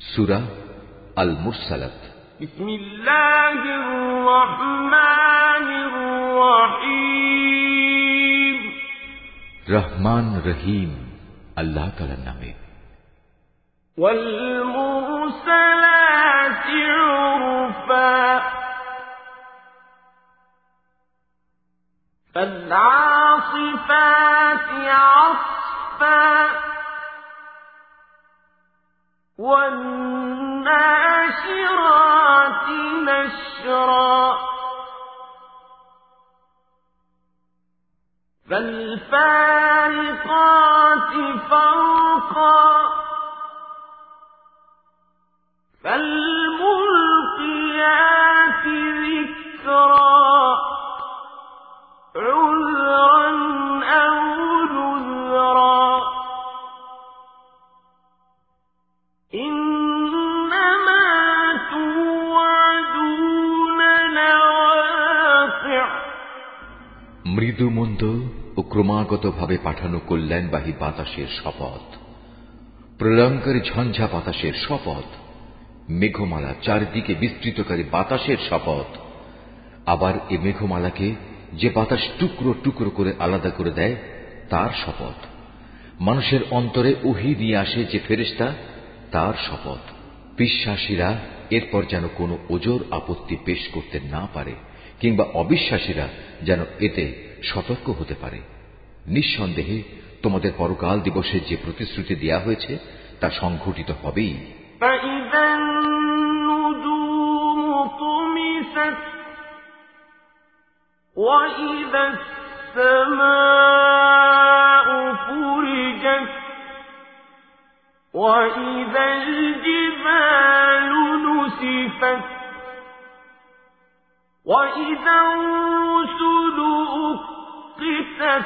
سورة المرسلات. بسم الله الرحمن الرحيم. رحمن رحیم الله تعالى نام والمرسلات عرفا. فالعاصفات عرفا والناشرات نشرا. فالفارقات فرقا ক্রমাগতভাবে পাঠানো কল্যাণবাহী বাতাসের শপথ। প্রলয়ঙ্কারী ঝঞ্ঝা বাতাসের শপথ। মেঘমালা চারিদিকে বিস্তৃতকারী বাতাসের শপথ। আবার এ মেঘমালাকে যে বাতাস টুকরো টুকরো করে আলাদা করে দেয়, তার শপথ। মানুষের অন্তরে উহি নিয়ে আসে যে ফেরিস্তা তার শপথ। বিশ্বাসীরা এরপর যেন কোনো ওজোর আপত্তি পেশ করতে না পারে, কিংবা অবিশ্বাসীরা যেন এতে সতর্ক হতে পারে। নিঃসন্দেহে তোমাদের পরকাল দিবসে যে প্রতিশ্রুতি দেয়া হয়েছে তা সংঘটিত হবেই فإذا النجوم طمست وإذا السماء فرجت وإذا الجبال نسفت وإذا الرسل أقتت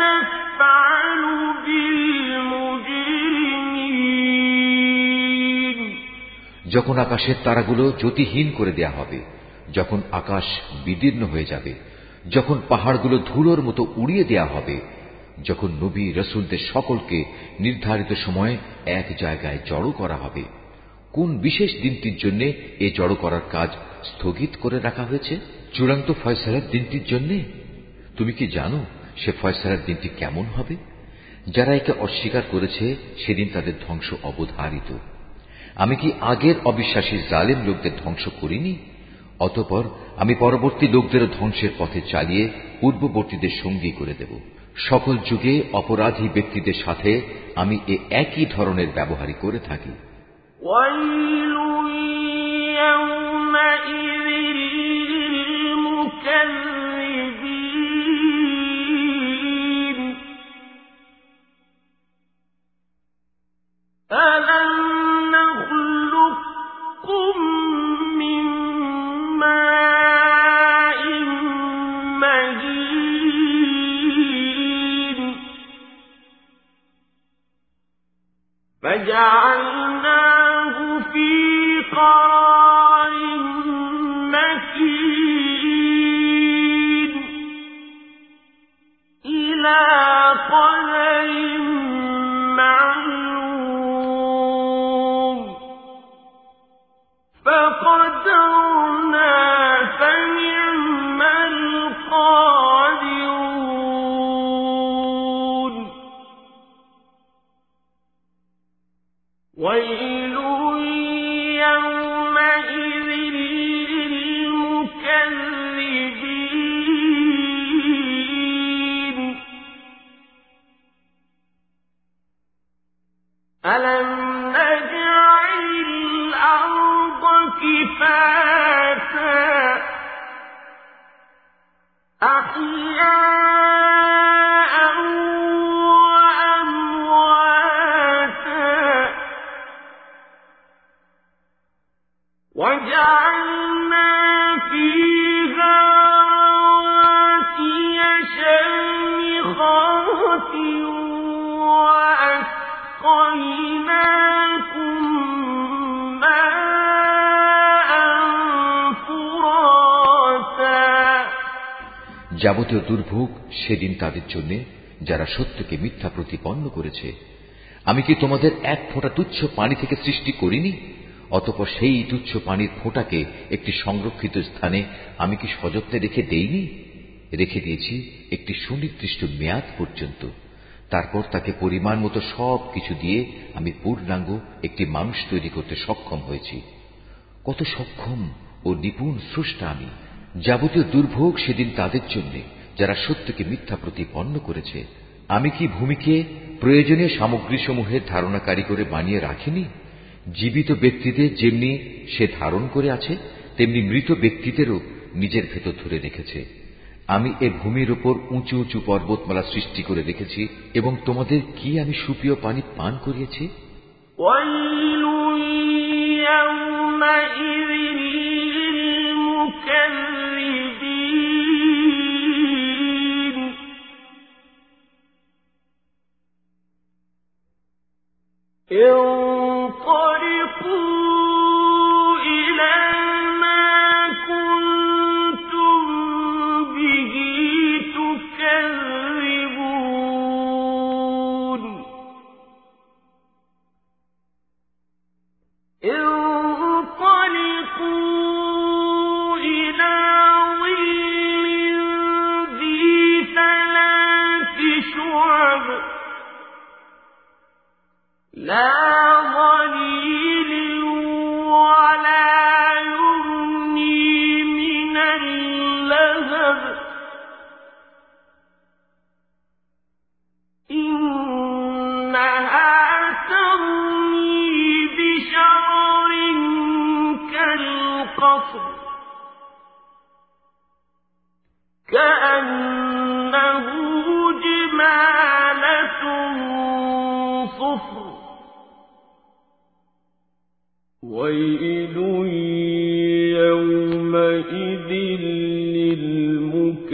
যখন আকাশের তারাগুলো জ্যোতিহীন করে দেয়া হবে, যখন আকাশ বিদীর্ণ হয়ে যাবে, যখন পাহাড়গুলো ধুলোর মতো উড়িয়ে দেয়া হবে, যখন নবী রসুলদের সকলকে নির্ধারিত সময়ে এক জায়গায় জড়ো করা হবে, কোন বিশেষ দিনটির জন্য এ জড়ো করার কাজ স্থগিত করে রাখা হয়েছে? চূড়ান্ত ফয়সালার দিনটির জন্য? তুমি কি জানো সে ফয়সালার দিনটি কেমন হবে? যারা একে অস্বীকার করেছে, সেদিন তাদের ধ্বংস অবধারিত। আমি কি আগের অবিশ্বাসী জালেম লোকদের ধ্বংস করিনি অতপর আমি পরবর্তী লোকদেরও ধ্বংসের পথে চালিয়ে পূর্ববর্তীদের সঙ্গী করে দেব সকল যুগে অপরাধী ব্যক্তিদের সাথে আমি এ একই ধরনের ব্যবহারই করে থাকি ويل يومئذ للمكذبين ألم فجعلنا إلى যাবতীয় দুর্ভোগ সেদিন তাদের জন্য যারা সত্যকে মিথ্যা প্রতিপন্ন করেছে। আমি কি তোমাদের এক ফোঁটা তুচ্ছ পানি থেকে সৃষ্টি করিনি? অতপর সেই তুচ্ছ পানির ফোঁটাকে একটি সংরক্ষিত স্থানে আমি কি সযত্নে রেখে দেইনি? রেখে দিয়েছি একটি সুনির্দিষ্ট মেয়াদ পর্যন্ত। তারপর তাকে পরিমাণ মতো সব কিছু দিয়ে আমি পূর্ণাঙ্গ একটি মানুষ তৈরি করতে সক্ষম হয়েছি। কত সক্ষম ও নিপুণ স্রষ্টা আমি যাবতীয় দুর্ভোগ সেদিন তাদের জন্য যারা সত্যকে মিথ্যা প্রতিপন্ন করেছে আমি কি ভূমিকে প্রয়োজনীয় সামগ্রীসমূহের ধারণাকারী করে বানিয়ে রাখিনি জীবিত ব্যক্তিদের যেমনি সে ধারণ করে আছে তেমনি মৃত ব্যক্তিদেরও নিজের ভেতর ধরে রেখেছে আমি এ ভূমির উপর উঁচু উঁচু পর্বতমালা সৃষ্টি করে রেখেছি এবং তোমাদের কি আমি সুপ্রিয় পানি পান করিয়েছি ويل يومئذ انطلقوا صفر ويل يومئذ للمكذبين.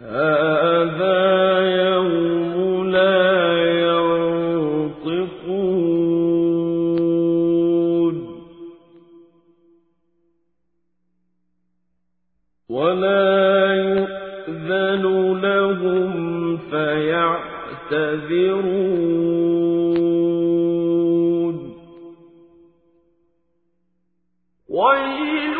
هذا يوم لا ينطقون. ولا يؤذن لهم فيعتذرون. ويل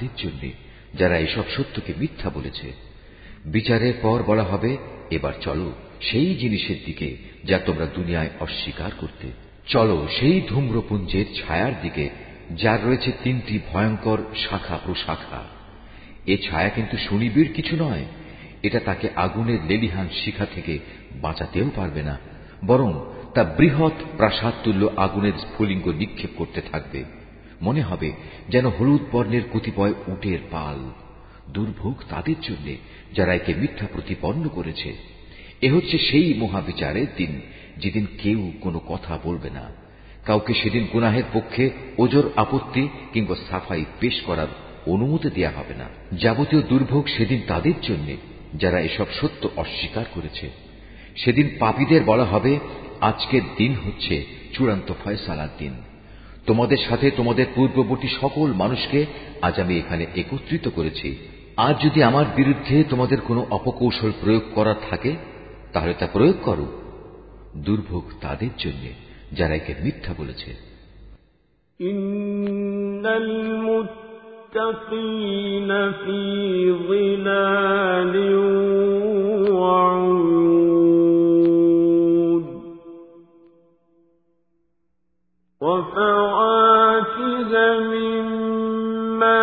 তাদের জন্য, যারা এসব সত্যকে মিথ্যা বলেছে। বিচারের পর বলা হবে, এবার চলো সেই জিনিসের দিকে, যা তোমরা দুনিয়ায় অস্বীকার করতে। চলো সেই ধূম্রপুঞ্জের ছায়ার দিকে, যার রয়েছে তিনটি ভয়ঙ্কর শাখা প্রশাখা এ ছায়া কিন্তু সুনিবিড় কিছু নয়। এটা তাকে আগুনের লেলিহান শিখা থেকে বাঁচাতেও পারবে না, বরং তা বৃহৎ প্রাসাদ তুল্য আগুনের স্ফুলিঙ্গ নিক্ষেপ করতে থাকবে। মনে হবে যেন হলুদ বর্ণের কতিপয় উটের পাল, দুর্ভোগ তাদের জন্য যারা একে মিথ্যা প্রতিপন্ন করেছে। এ হচ্ছে সেই মহাবিচারের দিন যেদিন কেউ কোনো কথা বলবে না। কাউকে সেদিন গুনাহের পক্ষে ওজোর আপত্তি কিংবা সাফাই পেশ করার অনুমতি দেয়া হবে না। যাবতীয় দুর্ভোগ সেদিন তাদের জন্য যারা এসব সত্য অস্বীকার করেছে। সেদিন পাপীদের বলা হবে, আজকের দিন হচ্ছে চূড়ান্ত ফয়সালার দিন। তোমাদের সাথে তোমাদের পূর্ববর্তী সকল মানুষকে আজ আমি এখানে একত্রিত করেছি আজ যদি আমার বিরুদ্ধে তোমাদের কোনো অপকৌশল প্রয়োগ করার থাকে তাহলে তা প্রয়োগ করো দুর্ভোগ তাদের জন্য যারা একে মিথ্যা বলেছে المتقين في ظلال وعيون وفواكه مما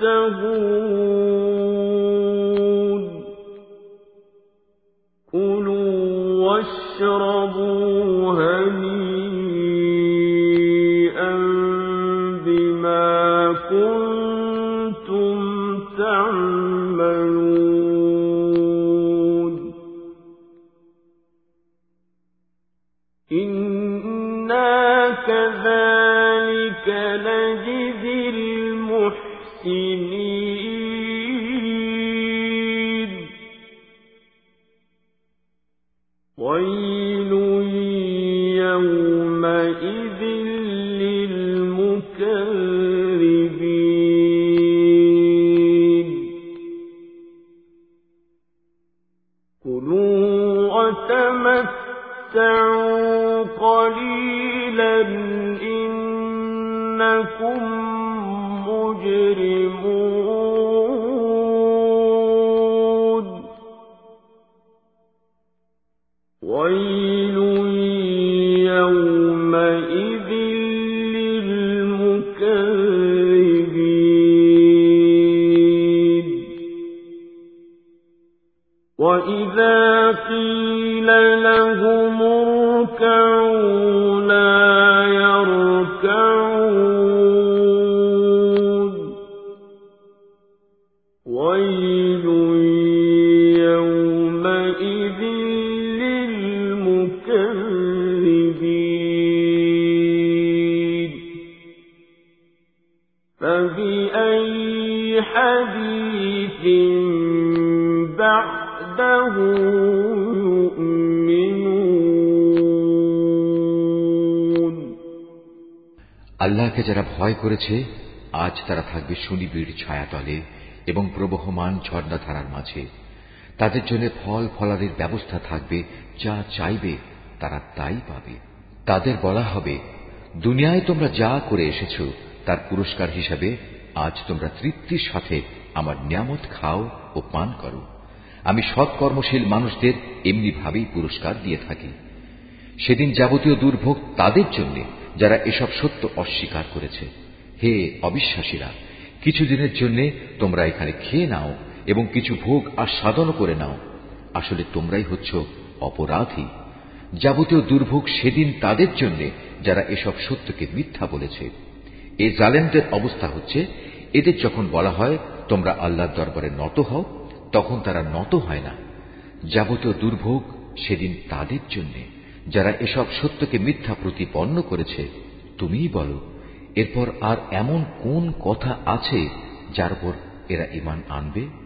يشتهون كذلك نجزي المحسنين. ويل يومئذ للمكذبين. كلوا وتمتعوا قليلا إنكم مجرمون. وإذا قيل لهم اركعوا لا يركعون ويل يومئذ للمكذبين فبأي حديث بعده يؤمنون আল্লাহকে যারা ভয় করেছে আজ তারা থাকবে সুনিবিড় ছায়াতলে এবং প্রবহমান ঝর্ণাধারার মাঝে তাদের জন্য ফল ফলারির ব্যবস্থা থাকবে যা চাইবে তারা তাই পাবে তাদের বলা হবে দুনিয়ায় তোমরা যা করে এসেছ তার পুরস্কার হিসাবে আজ তোমরা তৃপ্তির সাথে আমার নিয়ামত খাও ও পান করো আমি সৎকর্মশীল মানুষদের এমনি ভাবেই পুরস্কার দিয়ে থাকি। সেদিন যাবতীয় দুর্ভোগ তাদের জন্য যারা এসব সত্য অস্বীকার করেছে। হে অবিশ্বাসীরা, কিছুদিনের জন্য তোমরা এখানে খেয়ে নাও এবং কিছু ভোগ আর আস্বাদন করে নাও। আসলে তোমরাই হচ্ছ অপরাধী। যাবতীয় দুর্ভোগ সেদিন তাদের জন্য যারা এসব সত্যকে মিথ্যা বলেছে। এ জালেমদের অবস্থা হচ্ছে, এদের যখন বলা হয় তোমরা আল্লাহর দরবারে নত হও তখন তারা নত হয় না। যাবতীয় দুর্ভোগ সেদিন তাদের জন্য। যারা এসব সত্যকে মিথ্যা প্রতিপন্ন করেছে, তুমিই বলো, এরপর আর এমন কোন কথা আছে যার উপর এরা ইমান আনবে?